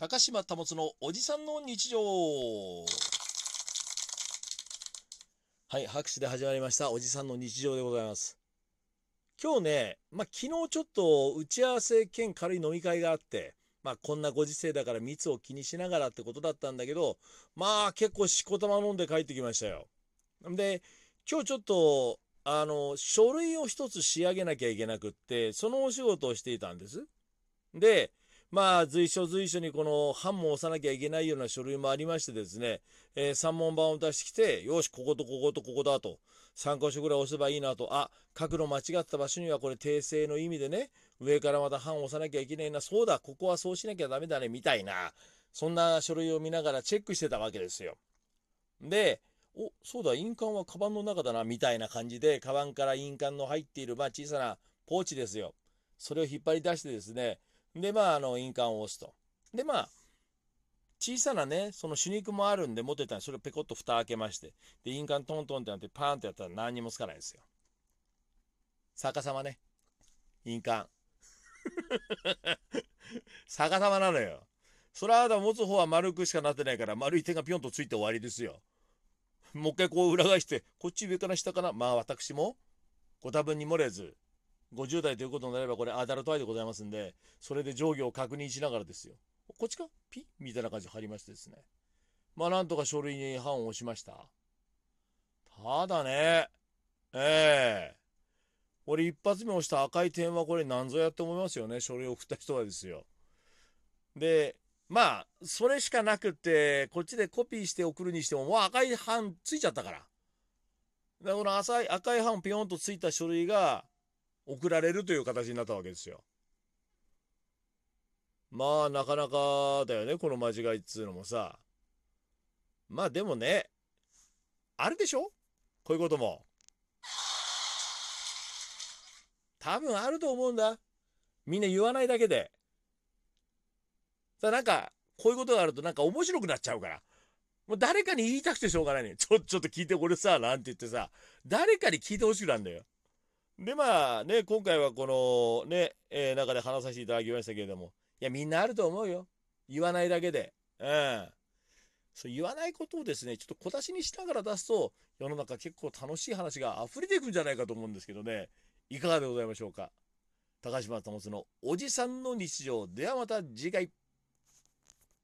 高島保のおじさんの日常。はい拍手で始まりました。おじさんの日常でございます。今日ねまあ昨日ちょっと打ち合わせ兼軽い飲み会があってまあこんなご時世だから密を気にしながらってことだったんだけどまあ結構しこたま飲んで帰ってきましたよ。で今日ちょっとあの書類を一つ仕上げなきゃいけなくってそのお仕事をしていたんです。でまあ随所随所にこの版も押さなきゃいけないような書類もありましてですね、えー、3問版を出してきてよしこことこことここだと。3箇所ぐらい押せばいいなと。あ角度間違った場所にはこれ訂正の意味でね上からまた版を押さなきゃいけないな。そうだここはそうしなきゃダメだねみたいなそんな書類を見ながらチェックしてたわけですよ。でおそうだ印鑑はカバンの中だなみたいな感じでカバンから印鑑の入っている、まあ、小さなポーチですよ。それを引っ張り出してですねで、まあ、あの、印鑑を押すと。で、まあ、小さなね、その手肉もあるんで持ってたら、それをペコッと蓋開けまして、で、印鑑トントンってなって、パーンってやったら何にもつかないんですよ。逆さまね。印鑑。逆さまなのよ。それは持つ方は丸くしかなってないから、丸い手がピョンとついて終わりですよ。もう一回こう裏返して、こっち上から下かな。まあ私もご多分に漏れず、50代ということになればこれアダルトアイでございますんで、それで上下を確認しながらですよ。こっちか？ピ？ッみたいな感じで貼りましてですね。まあなんとか書類に判を押しました。ただね、ええー、俺一発目押した赤い点はこれ何ぞやって思いますよね。書類を送った人はですよ。で、まあ、それしかなくって、こっちでコピーして送るにしても、もう赤い版ついちゃったから。で、この赤い赤い版ピヨンとついた書類が、送られるという形になったわけですよ。まあなかなかだよねこの間違いっつうのもさ。まあでもねあるでしょ？こういうことも。多分あると思うんだ。みんな言わないだけで。さなんかこういうことがあるとなんか面白くなっちゃうから。もう誰かに言いたくてしょうがないね。ちょ、ちょっと聞いて、これさ、なんて言ってさ、誰かに聞いてほしくなんだよ。で、まあね、今回はこのね、えー、中で話させていただきましたけれども、いや、みんなあると思うよ。言わないだけで。うん。そう言わないことをですね、ちょっと小出しにしながら出すと、世の中結構楽しい話が溢れていくんじゃないかと思うんですけどね、いかがでございましょうか。高島保のおじさんの日常。ではまた次回。